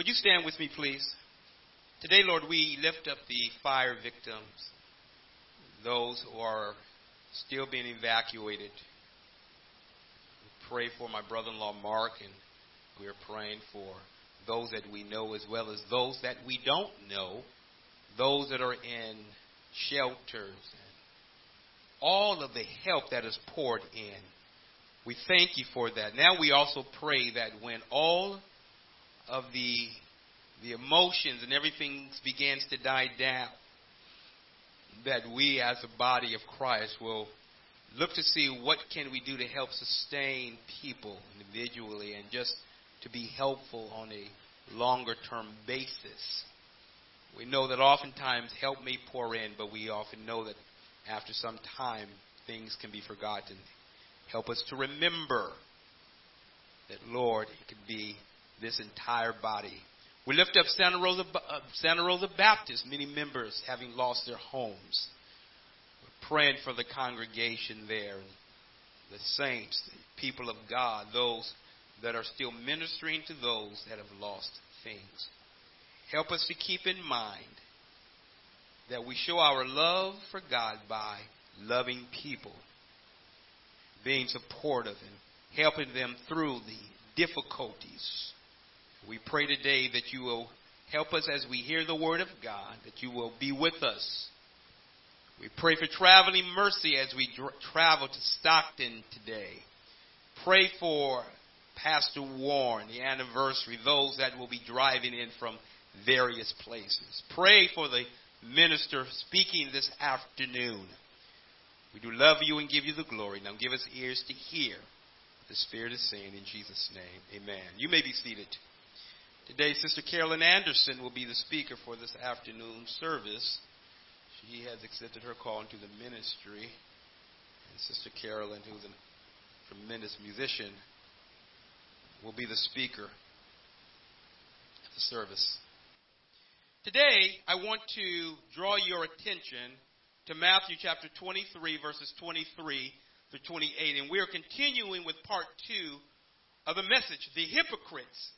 Would you stand with me, please? Today, Lord, we lift up the fire victims, those who are still being evacuated. We pray for my brother in law, Mark, and we are praying for those that we know as well as those that we don't know, those that are in shelters, all of the help that is poured in. We thank you for that. Now we also pray that when all of the the emotions and everything begins to die down, that we as a body of Christ will look to see what can we do to help sustain people individually and just to be helpful on a longer term basis. We know that oftentimes help may pour in, but we often know that after some time things can be forgotten. Help us to remember that, Lord, it can be this entire body. We lift up Santa Rosa, uh, Santa Rosa Baptist, many members having lost their homes. We're praying for the congregation there, the saints, the people of God, those that are still ministering to those that have lost things. Help us to keep in mind that we show our love for God by loving people being supportive and helping them through the difficulties. We pray today that you will help us as we hear the word of God, that you will be with us. We pray for traveling mercy as we dr- travel to Stockton today. Pray for Pastor Warren, the anniversary, those that will be driving in from various places. Pray for the minister speaking this afternoon. We do love you and give you the glory. Now give us ears to hear the Spirit is saying in Jesus' name. Amen. You may be seated. Today, Sister Carolyn Anderson will be the speaker for this afternoon service. She has accepted her call into the ministry. And Sister Carolyn, who's a tremendous musician, will be the speaker at the service. Today, I want to draw your attention to Matthew chapter 23, verses 23 through 28. And we are continuing with part two of the message the hypocrites,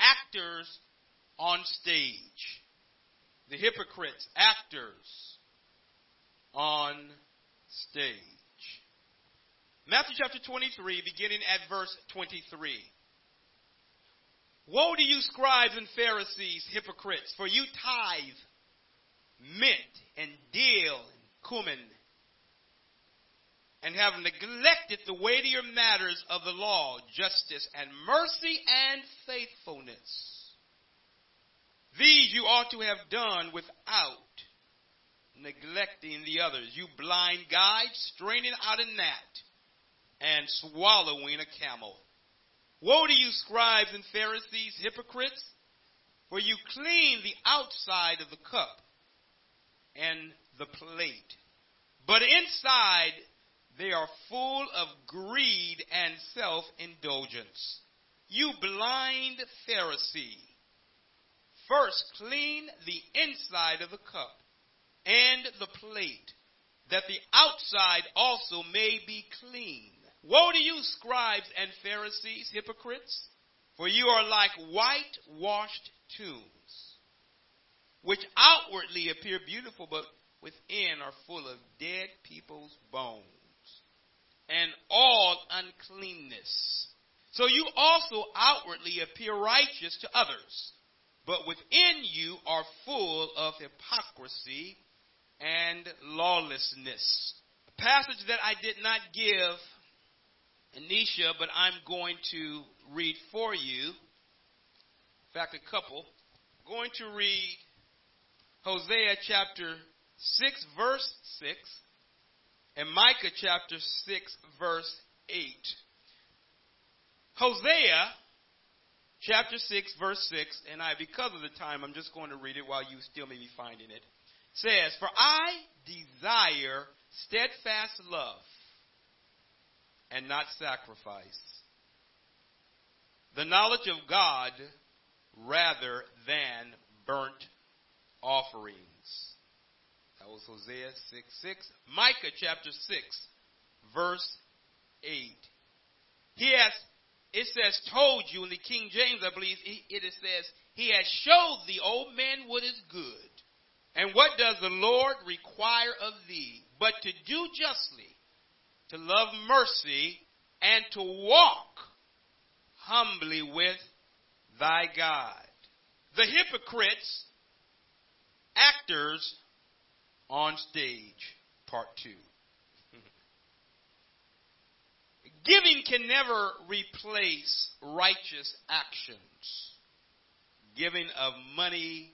actors on stage. The hypocrites, actors on stage. Matthew chapter 23, beginning at verse 23. Woe to you, scribes and Pharisees, hypocrites, for you tithe mint and dill and cumin, and have neglected the weightier matters of the law, justice and mercy and faithfulness. These you ought to have done without neglecting the others. You blind guides, straining out a gnat and swallowing a camel. Woe to you, scribes and Pharisees, hypocrites, for you clean the outside of the cup and the plate. But inside, they are full of greed and self indulgence. You blind Pharisee, first clean the inside of the cup and the plate, that the outside also may be clean. Woe to you, scribes and Pharisees, hypocrites, for you are like whitewashed tombs which outwardly appear beautiful, but within are full of dead people's bones and all uncleanness. So you also outwardly appear righteous to others, but within you are full of hypocrisy and lawlessness. A passage that I did not give Anisha, but I'm going to read for you. In fact, a couple. I'm going to read Hosea chapter 6, verse 6, and Micah chapter 6, verse 8. Hosea chapter 6, verse 6, and I, because of the time, I'm just going to read it while you still may be finding it. Says, For I desire steadfast love and not sacrifice, the knowledge of God rather than burnt offerings. That was Hosea 6 6. Micah chapter 6, verse 8. He has it says told you in the King James, I believe, it says, He has showed the old man what is good. And what does the Lord require of thee? But to do justly, to love mercy, and to walk humbly with thy God. The hypocrites, actors on stage, part two. Giving can never replace righteous actions. Giving of money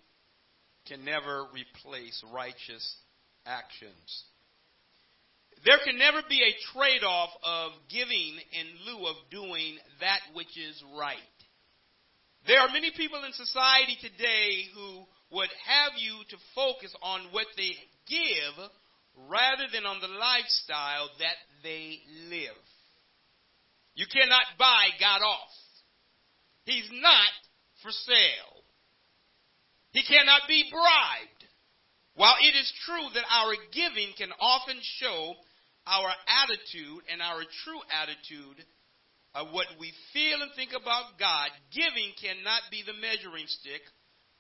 can never replace righteous actions. There can never be a trade off of giving in lieu of doing that which is right. There are many people in society today who would have you to focus on what they give rather than on the lifestyle that they live. You cannot buy God off. He's not for sale. He cannot be bribed. While it is true that our giving can often show our attitude and our true attitude of what we feel and think about God, giving cannot be the measuring stick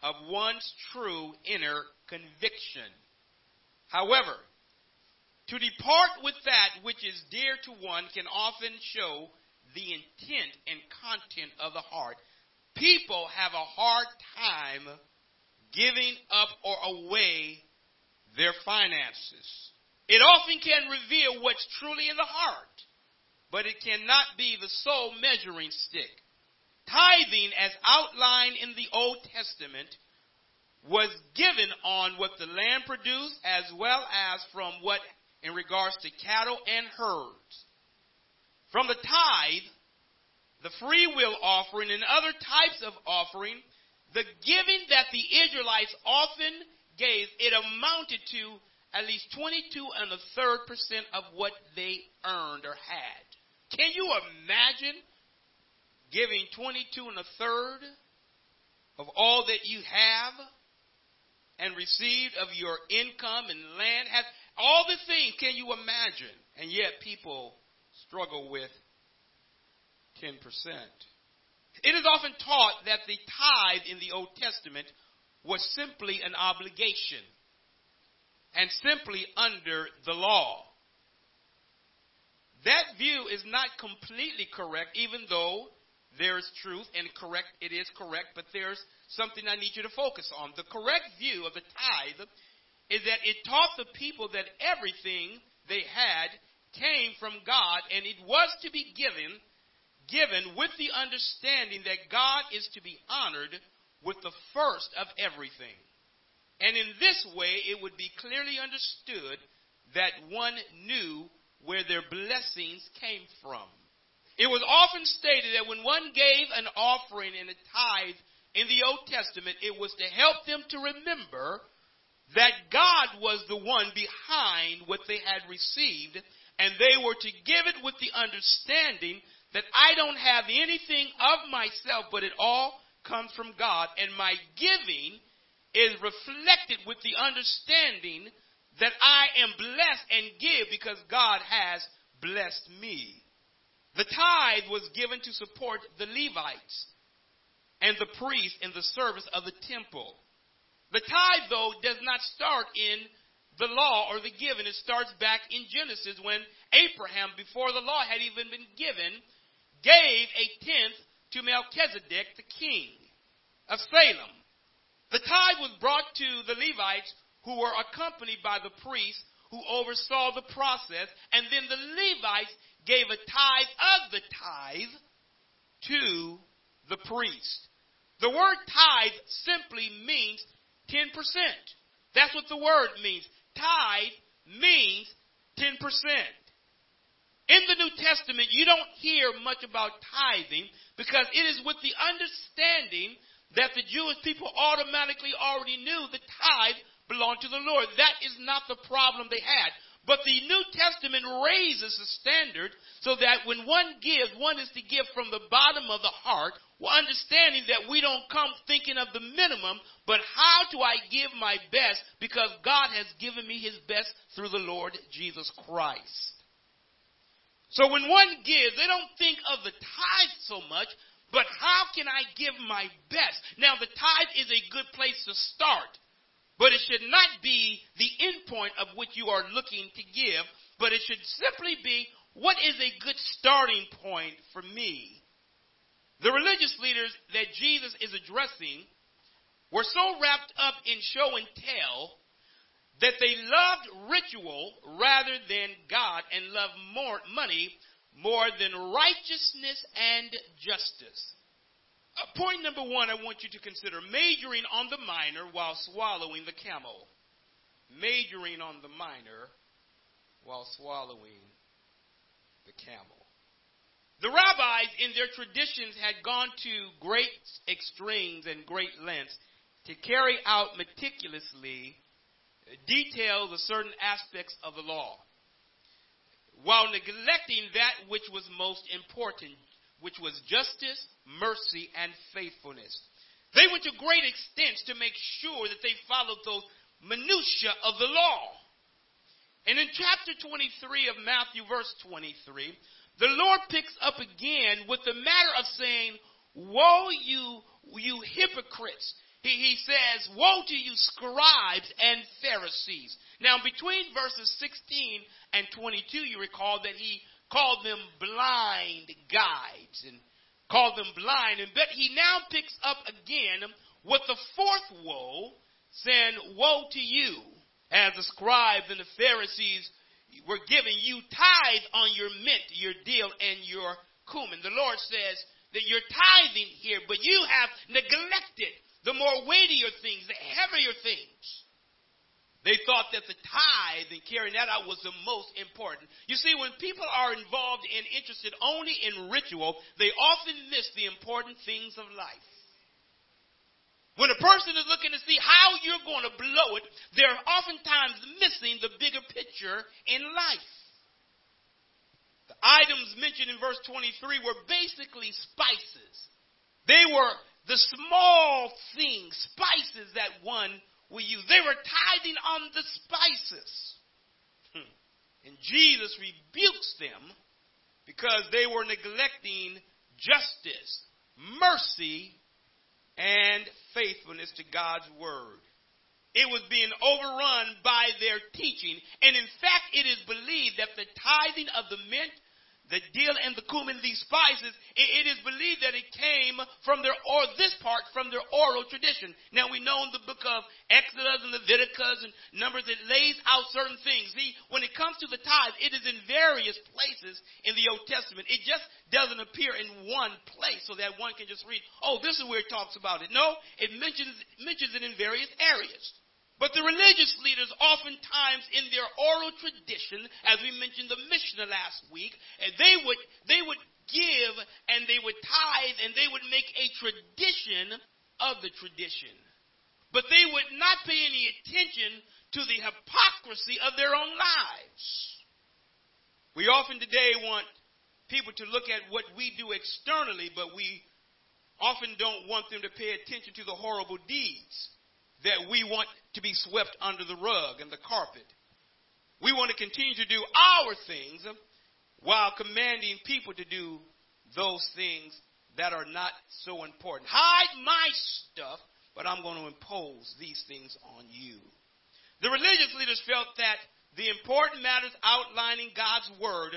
of one's true inner conviction. However, to depart with that which is dear to one can often show the intent and content of the heart. People have a hard time giving up or away their finances. It often can reveal what's truly in the heart, but it cannot be the sole measuring stick. Tithing, as outlined in the Old Testament, was given on what the land produced as well as from what in regards to cattle and herds. From the tithe, the free will offering, and other types of offering, the giving that the Israelites often gave, it amounted to at least 22 and a third percent of what they earned or had. Can you imagine giving 22 and a third of all that you have and received of your income and land? All the things can you imagine? And yet people struggle with 10%. It is often taught that the tithe in the Old Testament was simply an obligation and simply under the law. That view is not completely correct, even though there is truth and correct, it is correct, but there's something I need you to focus on. The correct view of the tithe is that it taught the people that everything they had came from God and it was to be given given with the understanding that God is to be honored with the first of everything. And in this way, it would be clearly understood that one knew where their blessings came from. It was often stated that when one gave an offering and a tithe in the Old Testament, it was to help them to remember that God was the one behind what they had received, and they were to give it with the understanding that I don't have anything of myself, but it all comes from God. And my giving is reflected with the understanding that I am blessed and give because God has blessed me. The tithe was given to support the Levites and the priests in the service of the temple. The tithe, though, does not start in the law or the giving. It starts back in Genesis when Abraham, before the law had even been given, gave a tenth to Melchizedek, the king of Salem. The tithe was brought to the Levites who were accompanied by the priests who oversaw the process, and then the Levites gave a tithe of the tithe to the priest. The word tithe simply means 10%. That's what the word means. Tithe means 10%. In the New Testament, you don't hear much about tithing because it is with the understanding that the Jewish people automatically already knew the tithe belonged to the Lord. That is not the problem they had. But the New Testament raises the standard so that when one gives, one is to give from the bottom of the heart, understanding that we don't come thinking of the minimum, but how do I give my best because God has given me his best through the Lord Jesus Christ. So when one gives, they don't think of the tithe so much, but how can I give my best? Now, the tithe is a good place to start, but it should not be the end point of which you are looking to give, but it should simply be what is a good starting point for me? The religious leaders that Jesus is addressing were so wrapped up in show and tell that they loved ritual rather than God and loved more money more than righteousness and justice. Point number one, I want you to consider majoring on the minor while swallowing the camel. Majoring on the minor while swallowing the camel. The rabbis, in their traditions, had gone to great extremes and great lengths to carry out meticulously details of certain aspects of the law while neglecting that which was most important, which was justice, mercy, and faithfulness. They went to great extents to make sure that they followed those minutiae of the law. And in chapter 23 of Matthew, verse 23, the Lord picks up again with the matter of saying, Woe you, you hypocrites! He, he says, Woe to you, scribes and Pharisees. Now, between verses 16 and 22, you recall that he called them blind guides and called them blind. And but he now picks up again with the fourth woe, saying, Woe to you, as the scribes and the Pharisees were giving you tithe on your mint, your dill, and your cumin. The Lord says that you're tithing here, but you have neglected the more weightier things, the heavier things. They thought that the tithe and carrying that out was the most important. You see, when people are involved and interested only in ritual, they often miss the important things of life. When a person is looking to see how you're going to blow it, they're oftentimes missing the bigger picture in life. The items mentioned in verse 23 were basically spices. They were the small things, spices that one They were tithing on the spices. Hmm. And Jesus rebukes them because they were neglecting justice, mercy, and faithfulness to God's word. It was being overrun by their teaching. And in fact, it is believed that the tithing of the mint the dill and the cumin, these spices, it, it is believed that it came from their, or this part from their oral tradition. Now we know in the book of Exodus and Leviticus and Numbers, it lays out certain things. See, when it comes to the tithe, it is in various places in the Old Testament. It just doesn't appear in one place so that one can just read, oh, this is where it talks about it. No, it mentions, mentions it in various areas. But the religious leaders, oftentimes in their oral tradition, as we mentioned the Mishnah last week, they would, they would give and they would tithe and they would make a tradition of the tradition. But they would not pay any attention to the hypocrisy of their own lives. We often today want people to look at what we do externally, but we often don't want them to pay attention to the horrible deeds that we want to be swept under the rug and the carpet. We want to continue to do our things while commanding people to do those things that are not so important. Hide my stuff, but I'm going to impose these things on you. The religious leaders felt that the important matters outlining God's word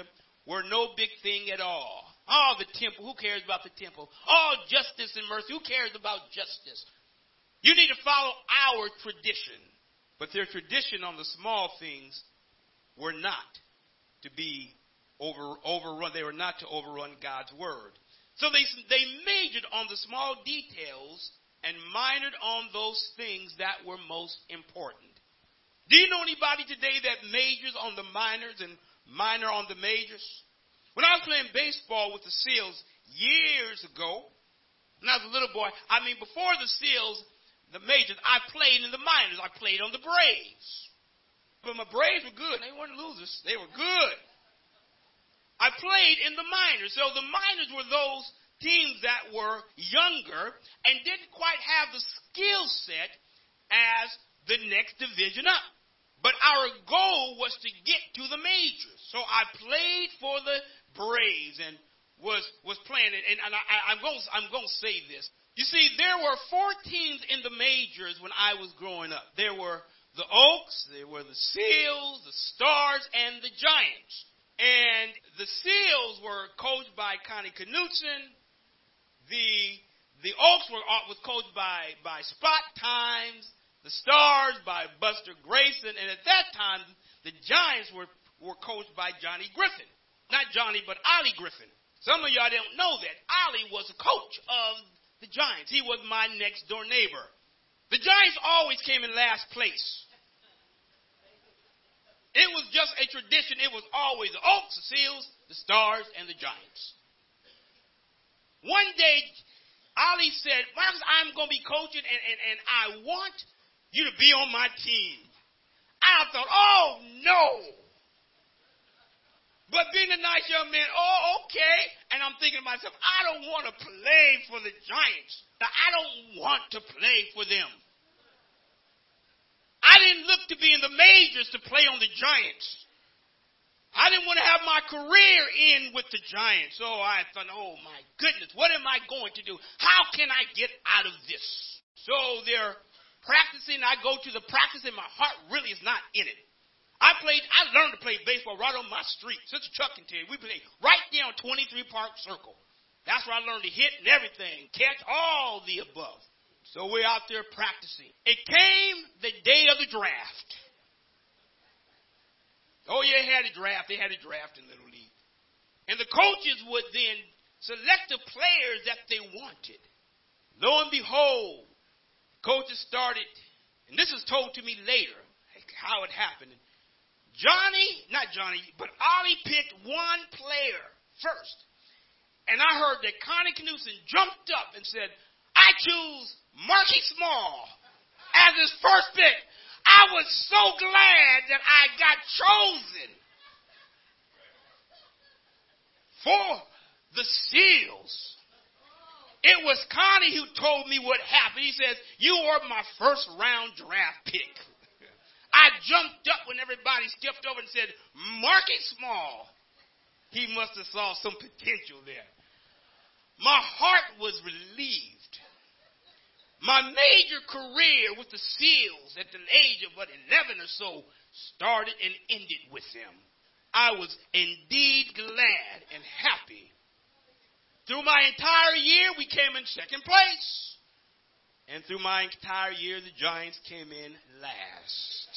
were no big thing at all. Oh, the temple, who cares about the temple? Oh, justice and mercy, who cares about justice? You need to follow our tradition. But their tradition on the small things were not to be over, overrun. They were not to overrun God's word. So they, they majored on the small details and minored on those things that were most important. Do you know anybody today that majors on the minors and minor on the majors? When I was playing baseball with the Seals years ago, when I was a little boy, I mean, before the Seals, the majors. I played in the minors. I played on the Braves. But my Braves were good. They weren't losers. They were good. I played in the minors. So the minors were those teams that were younger and didn't quite have the skill set as the next division up. But our goal was to get to the majors. So I played for the Braves and was was playing. And, and I, I'm going I'm going to say this. You see, there were four teams in the majors when I was growing up. There were the Oaks, there were the Seals, the Stars, and the Giants. And the Seals were coached by Connie Knudsen. The the Oaks were uh, was coached by by Spot Times. The Stars by Buster Grayson, and at that time the Giants were were coached by Johnny Griffin, not Johnny but Ollie Griffin. Some of y'all don't know that Ollie was a coach of the Giants. He was my next door neighbor. The Giants always came in last place. It was just a tradition. It was always the Oaks, the Seals, the Stars, and the Giants. One day, Ollie said, I'm going to be coaching, and, and, and I want you to be on my team. I thought, oh, no. But being a nice young man, oh, okay. And I'm thinking to myself, I don't want to play for the Giants. Now, I don't want to play for them. I didn't look to be in the majors to play on the Giants. I didn't want to have my career in with the Giants. So I thought, oh my goodness, what am I going to do? How can I get out of this? So they're practicing. I go to the practice and my heart really is not in it. I played, I learned to play baseball right on my street. Sister Chuck can tell you, we played right on 23 Park Circle. That's where I learned to hit and everything, catch all the above. So we're out there practicing. It came the day of the draft. Oh, yeah, they had a draft. They had a draft in Little League. And the coaches would then select the players that they wanted. Lo and behold, coaches started, and this is told to me later, how it happened. Johnny, not Johnny, but Ollie picked one player first. And I heard that Connie Knudsen jumped up and said, I choose Marky Small as his first pick. I was so glad that I got chosen for the Seals. It was Connie who told me what happened. He says, You were my first round draft pick. I jumped up when everybody stepped over and said, Marky Small. He must have saw some potential there. My heart was relieved. My major career with the Seals at the age of what 11 or so started and ended with them. I was indeed glad and happy. Through my entire year, we came in second place. And through my entire year, the Giants came in last.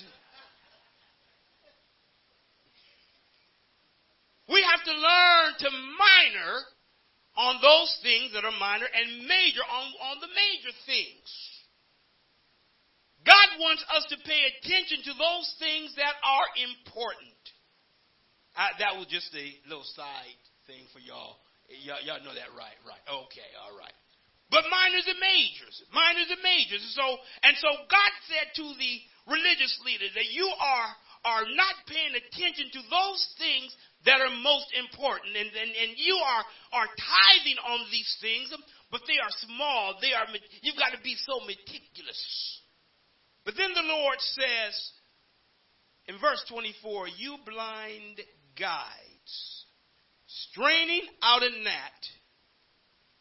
We have to learn to minor on those things that are minor and major on, on the major things. God wants us to pay attention to those things that are important. I, that was just a little side thing for y'all. y'all. Y'all know that right, right? Okay, all right. But minors and majors, minors and majors. And so, and so God said to the religious leaders that you are are not paying attention to those things that are most important. And, and, and you are, are tithing on these things, but they are small. They are, you've got to be so meticulous. But then the Lord says in verse 24, you blind guides, straining out a gnat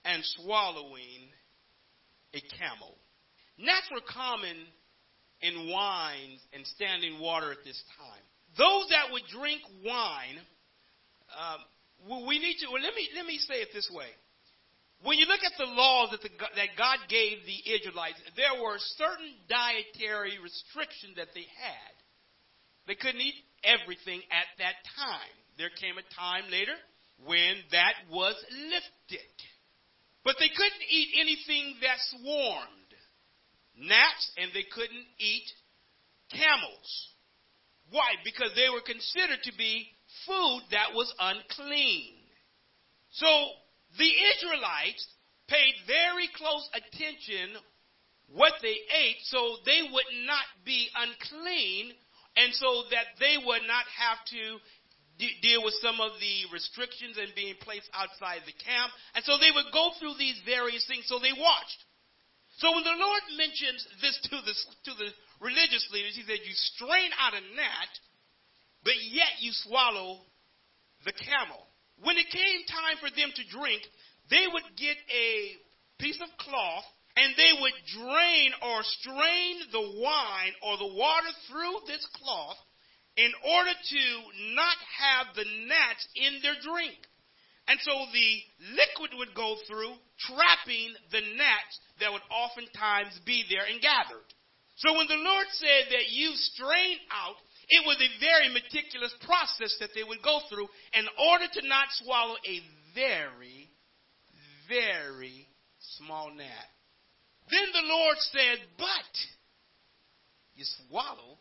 and swallowing a camel. Gnats were common in wines and standing water at this time. Those that would drink wine um, we need to. Well, let me let me say it this way. When you look at the laws that, the, that God gave the Israelites, there were certain dietary restrictions that they had. They couldn't eat everything at that time. There came a time later when that was lifted. But they couldn't eat anything that swarmed. Gnats, and they couldn't eat camels. Why? Because they were considered to be food that was unclean. So the Israelites paid very close attention what they ate so they would not be unclean and so that they would not have to deal with some of the restrictions and being placed outside the camp. And so they would go through these various things. So they watched. So when the Lord mentions this to the, to the religious leaders, he said, you strain out a gnat but yet you swallow the camel. when it came time for them to drink, they would get a piece of cloth and they would drain or strain the wine or the water through this cloth in order to not have the gnats in their drink. And so the liquid would go through, trapping the gnats that would oftentimes be there and gathered. So when the Lord said that you strain out, it was a very meticulous process that they would go through in order to not swallow a very, very small gnat. Then the Lord said, But you swallow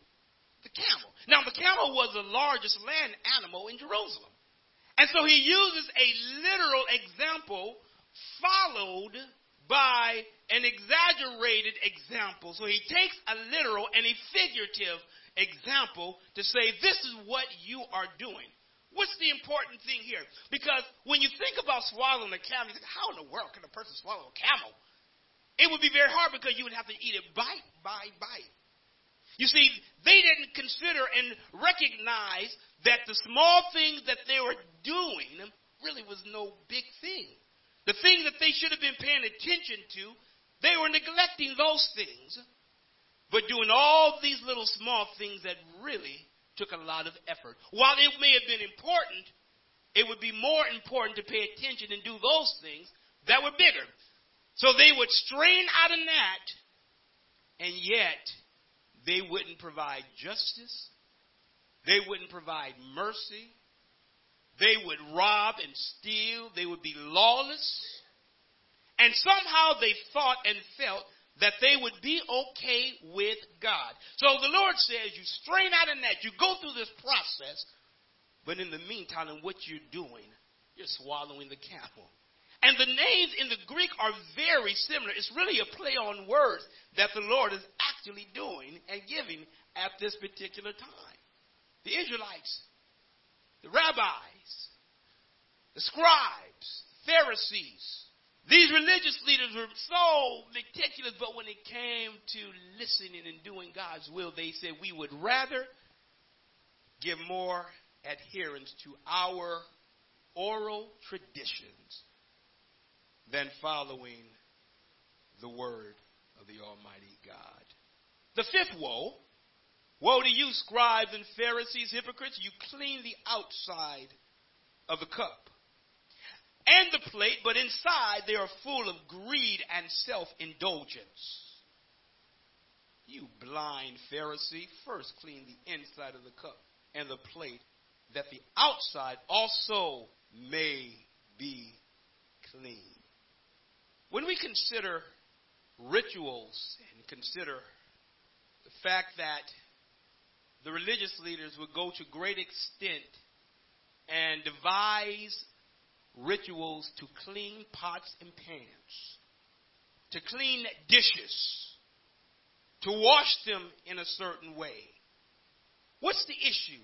the camel. Now, the camel was the largest land animal in Jerusalem. And so he uses a literal example followed by an exaggerated example. So he takes a literal and a figurative example to say, This is what you are doing. What's the important thing here? Because when you think about swallowing a camel, you think, How in the world can a person swallow a camel? It would be very hard because you would have to eat it bite by bite. You see, they didn't consider and recognize that the small things that they were doing really was no big thing. The thing that they should have been paying attention to, they were neglecting those things, but doing all these little small things that really took a lot of effort. While it may have been important, it would be more important to pay attention and do those things that were bigger. So they would strain out a gnat, and yet they wouldn't provide justice. They wouldn't provide mercy. They would rob and steal. They would be lawless. And somehow they thought and felt that they would be okay with God. So the Lord says, you strain out a net, you go through this process, but in the meantime, in what you're doing, you're swallowing the camel. And the names in the Greek are very similar. It's really a play on words that the Lord is actually doing and giving at this particular time. The Israelites, the rabbis, the scribes, Pharisees, these religious leaders were so meticulous, but when it came to listening and doing God's will, they said, We would rather give more adherence to our oral traditions than following the word of the Almighty God. The fifth woe Woe to you, scribes and Pharisees, hypocrites! You clean the outside of the cup and the plate, but inside they are full of greed and self indulgence. You blind Pharisee, first clean the inside of the cup and the plate, that the outside also may be clean. When we consider rituals and consider fact that the religious leaders would go to great extent and devise rituals to clean pots and pans, to clean dishes, to wash them in a certain way. What's the issue?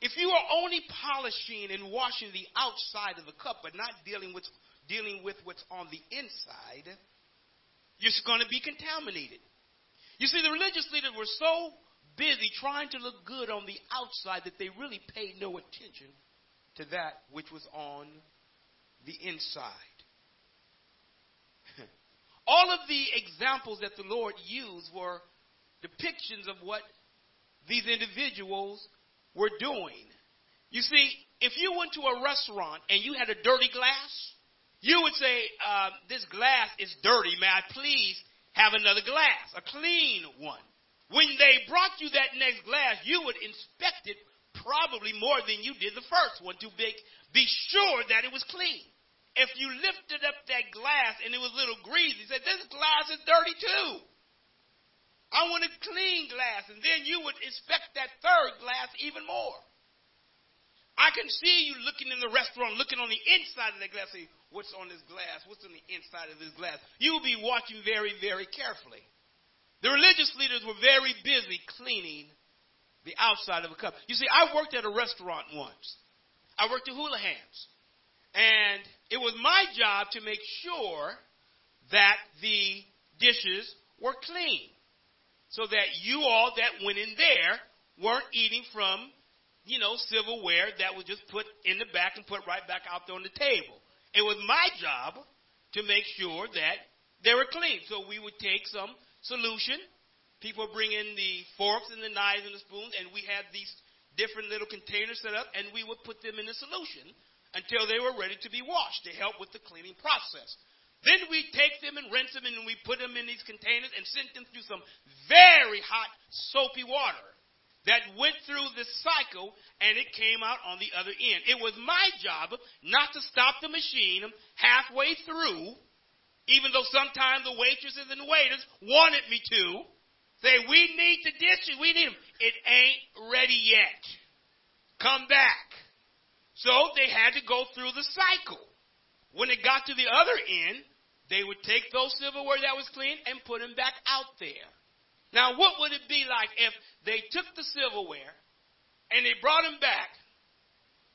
If you are only polishing and washing the outside of the cup but not dealing with dealing with what's on the inside, you're going to be contaminated. You see, the religious leaders were so busy trying to look good on the outside that they really paid no attention to that which was on the inside. All of the examples that the Lord used were depictions of what these individuals were doing. You see, if you went to a restaurant and you had a dirty glass, you would say, uh, This glass is dirty. May I please have another glass, a clean one? When they brought you that next glass, you would inspect it probably more than you did the first one to be, be sure that it was clean. If you lifted up that glass and it was a little greasy, said, This glass is dirty too. I want a clean glass. And then you would inspect that third glass even more. I can see you looking in the restaurant, looking on the inside of the glass, saying, What's on this glass? What's on the inside of this glass? You'll be watching very, very carefully. The religious leaders were very busy cleaning the outside of a cup. You see, I worked at a restaurant once. I worked at Houlihan's. And it was my job to make sure that the dishes were clean. So that you all that went in there weren't eating from you know, silverware that was just put in the back and put right back out there on the table. It was my job to make sure that they were clean. So we would take some solution. People bring in the forks and the knives and the spoons, and we had these different little containers set up, and we would put them in the solution until they were ready to be washed to help with the cleaning process. Then we take them and rinse them, and we put them in these containers and send them through some very hot, soapy water that went through the cycle and it came out on the other end. It was my job not to stop the machine halfway through, even though sometimes the waitresses and waiters wanted me to. Say, we need the dishes, we need them. It ain't ready yet. Come back. So they had to go through the cycle. When it got to the other end, they would take those silverware that was clean and put them back out there. Now, what would it be like if they took the silverware and they brought them back.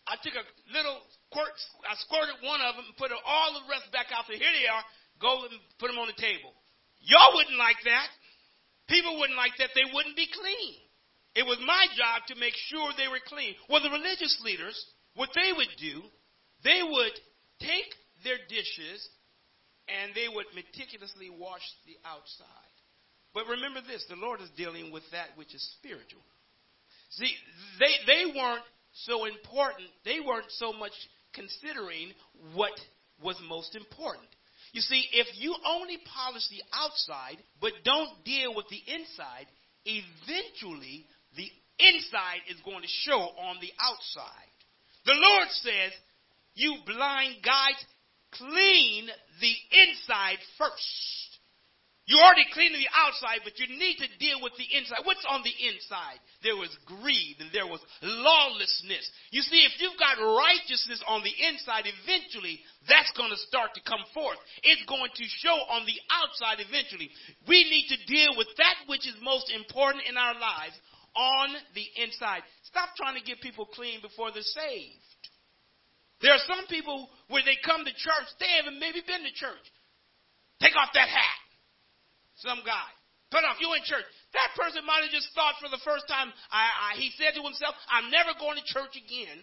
I took a little squirt, I squirted one of them and put all the rest back out there. Here they are. Go and put them on the table. Y'all wouldn't like that. People wouldn't like that. They wouldn't be clean. It was my job to make sure they were clean. Well, the religious leaders, what they would do, they would take their dishes and they would meticulously wash the outside. But remember this the Lord is dealing with that which is spiritual. See, they, they weren't so important, they weren't so much considering what was most important. You see, if you only polish the outside but don't deal with the inside, eventually the inside is going to show on the outside. The Lord says, You blind guides, clean the inside first. You already cleaned the outside, but you need to deal with the inside. What's on the inside? There was greed and there was lawlessness. You see, if you've got righteousness on the inside, eventually that's going to start to come forth. It's going to show on the outside eventually. We need to deal with that which is most important in our lives on the inside. Stop trying to get people clean before they're saved. There are some people where they come to church, they haven't maybe been to church. Take off that hat some guy. Put off, you in church. That person might have just thought for the first time, I, I, he said to himself, I'm never going to church again.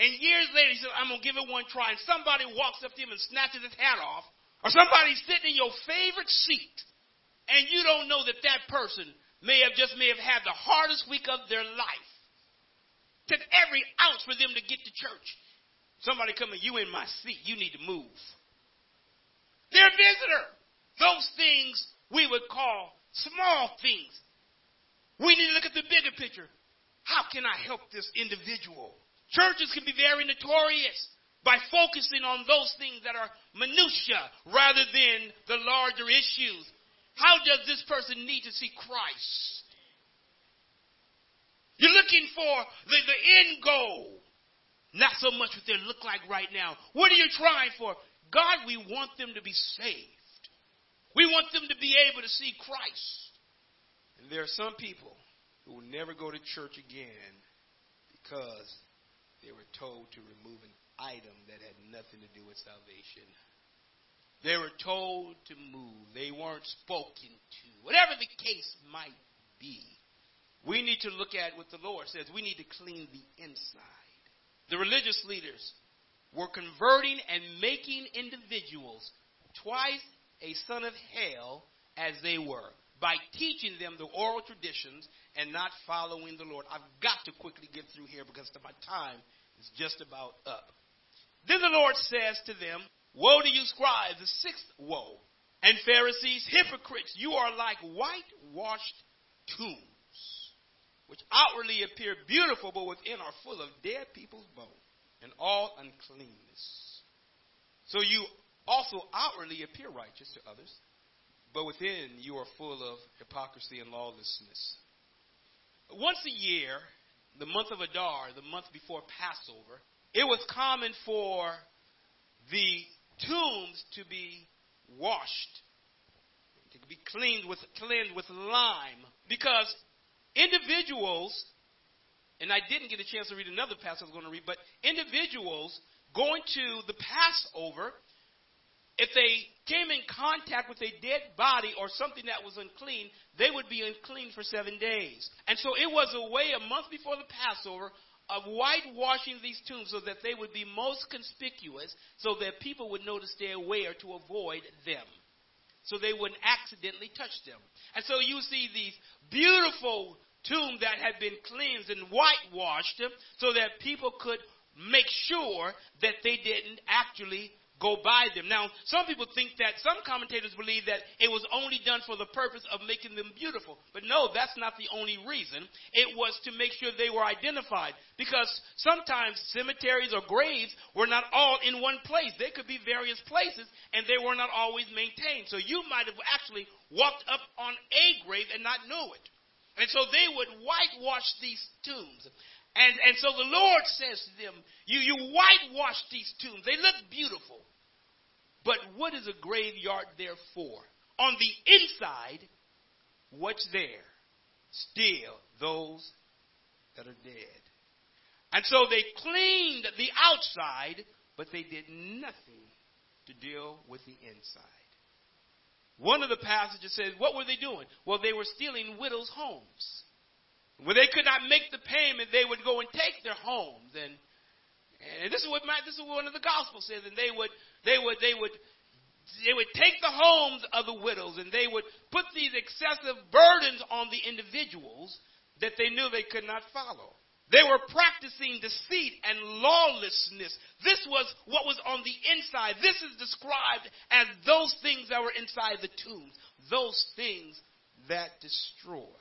And years later, he said, I'm going to give it one try. And somebody walks up to him and snatches his hat off. Or somebody's sitting in your favorite seat. And you don't know that that person may have just may have had the hardest week of their life. Took every ounce for them to get to church. Somebody coming, you in my seat. You need to move. They're a visitor. Those things we would call small things. We need to look at the bigger picture. How can I help this individual? Churches can be very notorious by focusing on those things that are minutia rather than the larger issues. How does this person need to see Christ? You're looking for the, the end goal, not so much what they look like right now. What are you trying for? God, we want them to be saved. We want them to be able to see Christ. And there are some people who will never go to church again because they were told to remove an item that had nothing to do with salvation. They were told to move. They weren't spoken to. Whatever the case might be, we need to look at what the Lord says. We need to clean the inside. The religious leaders were converting and making individuals twice a son of hell as they were by teaching them the oral traditions and not following the Lord. I've got to quickly get through here because my time is just about up. Then the Lord says to them, Woe to you, scribes, the sixth woe, and Pharisees, hypocrites, you are like whitewashed tombs, which outwardly appear beautiful, but within are full of dead people's bones and all uncleanness. So you also outwardly appear righteous to others, but within you are full of hypocrisy and lawlessness. Once a year, the month of Adar, the month before Passover, it was common for the tombs to be washed, to be cleaned with cleansed with lime, because individuals, and I didn't get a chance to read another passage I was going to read, but individuals going to the Passover if they came in contact with a dead body or something that was unclean, they would be unclean for seven days. And so it was a way, a month before the Passover, of whitewashing these tombs so that they would be most conspicuous, so that people would know to stay away or to avoid them. So they wouldn't accidentally touch them. And so you see these beautiful tombs that had been cleansed and whitewashed so that people could make sure that they didn't actually go by them. Now, some people think that, some commentators believe that it was only done for the purpose of making them beautiful. But no, that's not the only reason. It was to make sure they were identified. Because sometimes cemeteries or graves were not all in one place. They could be various places, and they were not always maintained. So you might have actually walked up on a grave and not know it. And so they would whitewash these tombs. And, and so the Lord says to them, you, you whitewash these tombs. They look beautiful. But what is a graveyard there for? On the inside, what's there? Still those that are dead. And so they cleaned the outside, but they did nothing to deal with the inside. One of the passages says, What were they doing? Well, they were stealing widows' homes. When they could not make the payment, they would go and take their homes. And, and this is what my, this is what one of the gospels says. And they would they would they would they would take the homes of the widows and they would put these excessive burdens on the individuals that they knew they could not follow. They were practicing deceit and lawlessness. This was what was on the inside. This is described as those things that were inside the tombs, those things that destroy.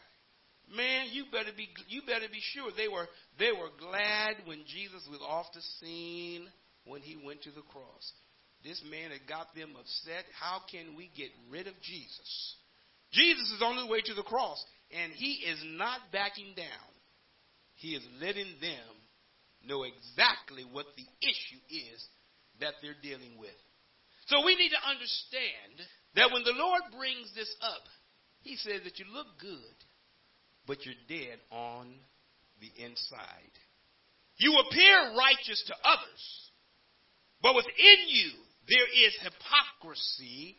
Man, you better be you better be sure they were they were glad when Jesus was off the scene when he went to the cross. This man had got them upset. How can we get rid of Jesus? Jesus is on his way to the cross, and he is not backing down. He is letting them know exactly what the issue is that they're dealing with. So we need to understand that when the Lord brings this up, he says that you look good but you're dead on the inside. You appear righteous to others, but within you there is hypocrisy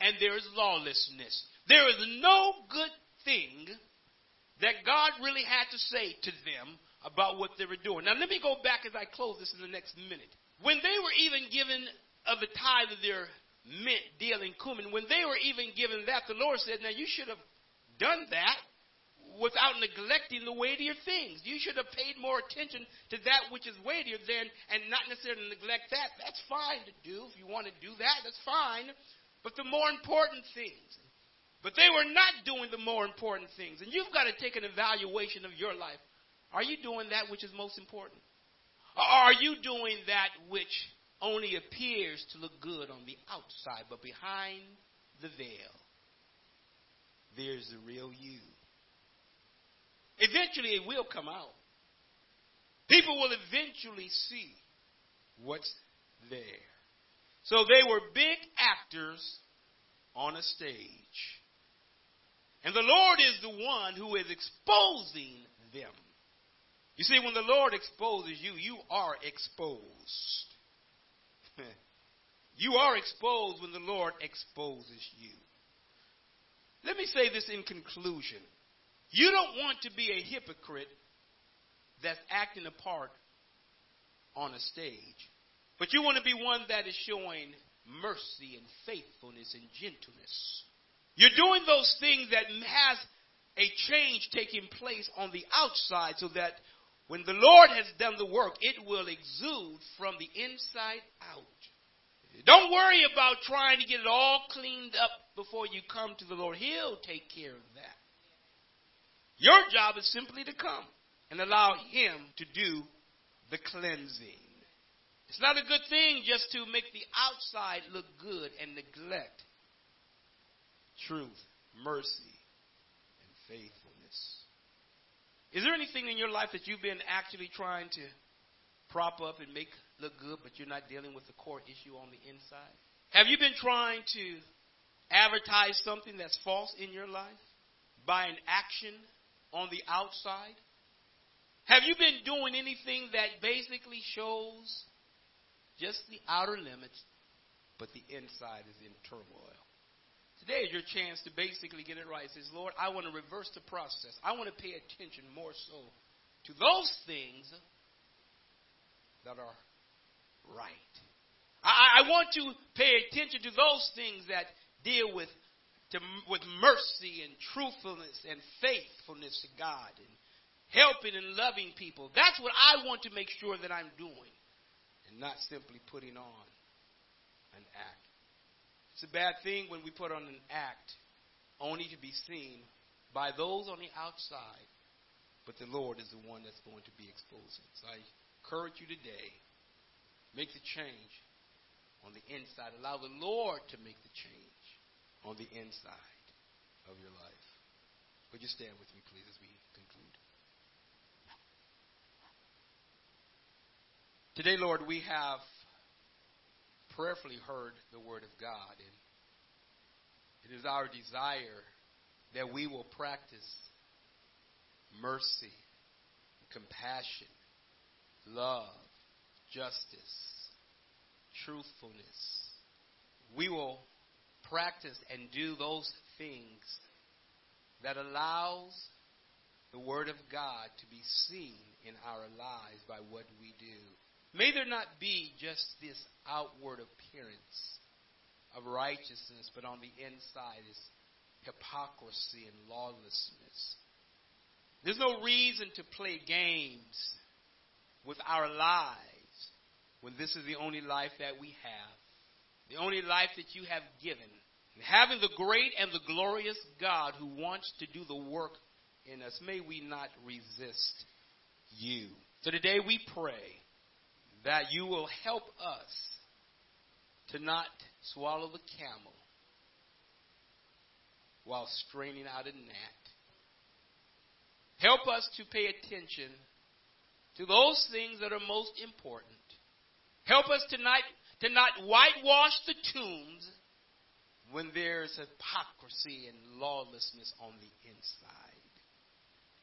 and there is lawlessness. There is no good thing that God really had to say to them about what they were doing. Now, let me go back as I close this in the next minute. When they were even given of the tithe of their mint, dill, and cumin, when they were even given that, the Lord said, Now you should have done that without neglecting the weightier things. You should have paid more attention to that which is weightier than, and not necessarily neglect that. That's fine to do. If you want to do that, that's fine. But the more important things. But they were not doing the more important things. And you've got to take an evaluation of your life. Are you doing that which is most important? Or are you doing that which only appears to look good on the outside, but behind the veil, there's the real you? Eventually, it will come out. People will eventually see what's there. So they were big actors on a stage. And the Lord is the one who is exposing them. You see, when the Lord exposes you, you are exposed. you are exposed when the Lord exposes you. Let me say this in conclusion. You don't want to be a hypocrite that's acting a part on a stage, but you want to be one that is showing mercy and faithfulness and gentleness. You're doing those things that has a change taking place on the outside so that when the Lord has done the work, it will exude from the inside out. Don't worry about trying to get it all cleaned up before you come to the Lord. He'll take care of that. Your job is simply to come and allow Him to do the cleansing. It's not a good thing just to make the outside look good and neglect truth, mercy, and faithfulness. Is there anything in your life that you've been actually trying to prop up and make look good, but you're not dealing with the core issue on the inside? Have you been trying to advertise something that's false in your life by an action on the outside? Have you been doing anything that basically shows just the outer limits, but the inside is in turmoil? Today is your chance to basically get it right. It says, Lord, I want to reverse the process. I want to pay attention more so to those things that are right. I, I want to pay attention to those things that deal with to, with mercy and truthfulness and faithfulness to God and helping and loving people. That's what I want to make sure that I'm doing and not simply putting on an act. It's a bad thing when we put on an act only to be seen by those on the outside, but the Lord is the one that's going to be exposing. So I encourage you today, make the change on the inside. Allow the Lord to make the change on the inside of your life. Would you stand with me, please, as we conclude? Today, Lord, we have prayerfully heard the word of God, and it is our desire that we will practice mercy, compassion, love, justice, truthfulness. We will practice and do those things that allows the word of God to be seen in our lives by what we do. May there not be just this outward appearance of righteousness, but on the inside is hypocrisy and lawlessness. There's no reason to play games with our lives when this is the only life that we have, the only life that you have given having the great and the glorious God who wants to do the work in us, may we not resist you. So today we pray that you will help us to not swallow the camel while straining out a gnat. Help us to pay attention to those things that are most important. Help us to not, to not whitewash the tombs when there's hypocrisy and lawlessness on the inside.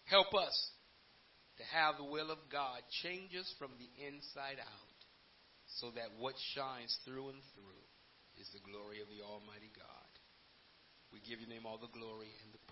Help us to have the will of God change us from the inside out so that what shines through and through is the glory of the Almighty God. We give your name all the glory and the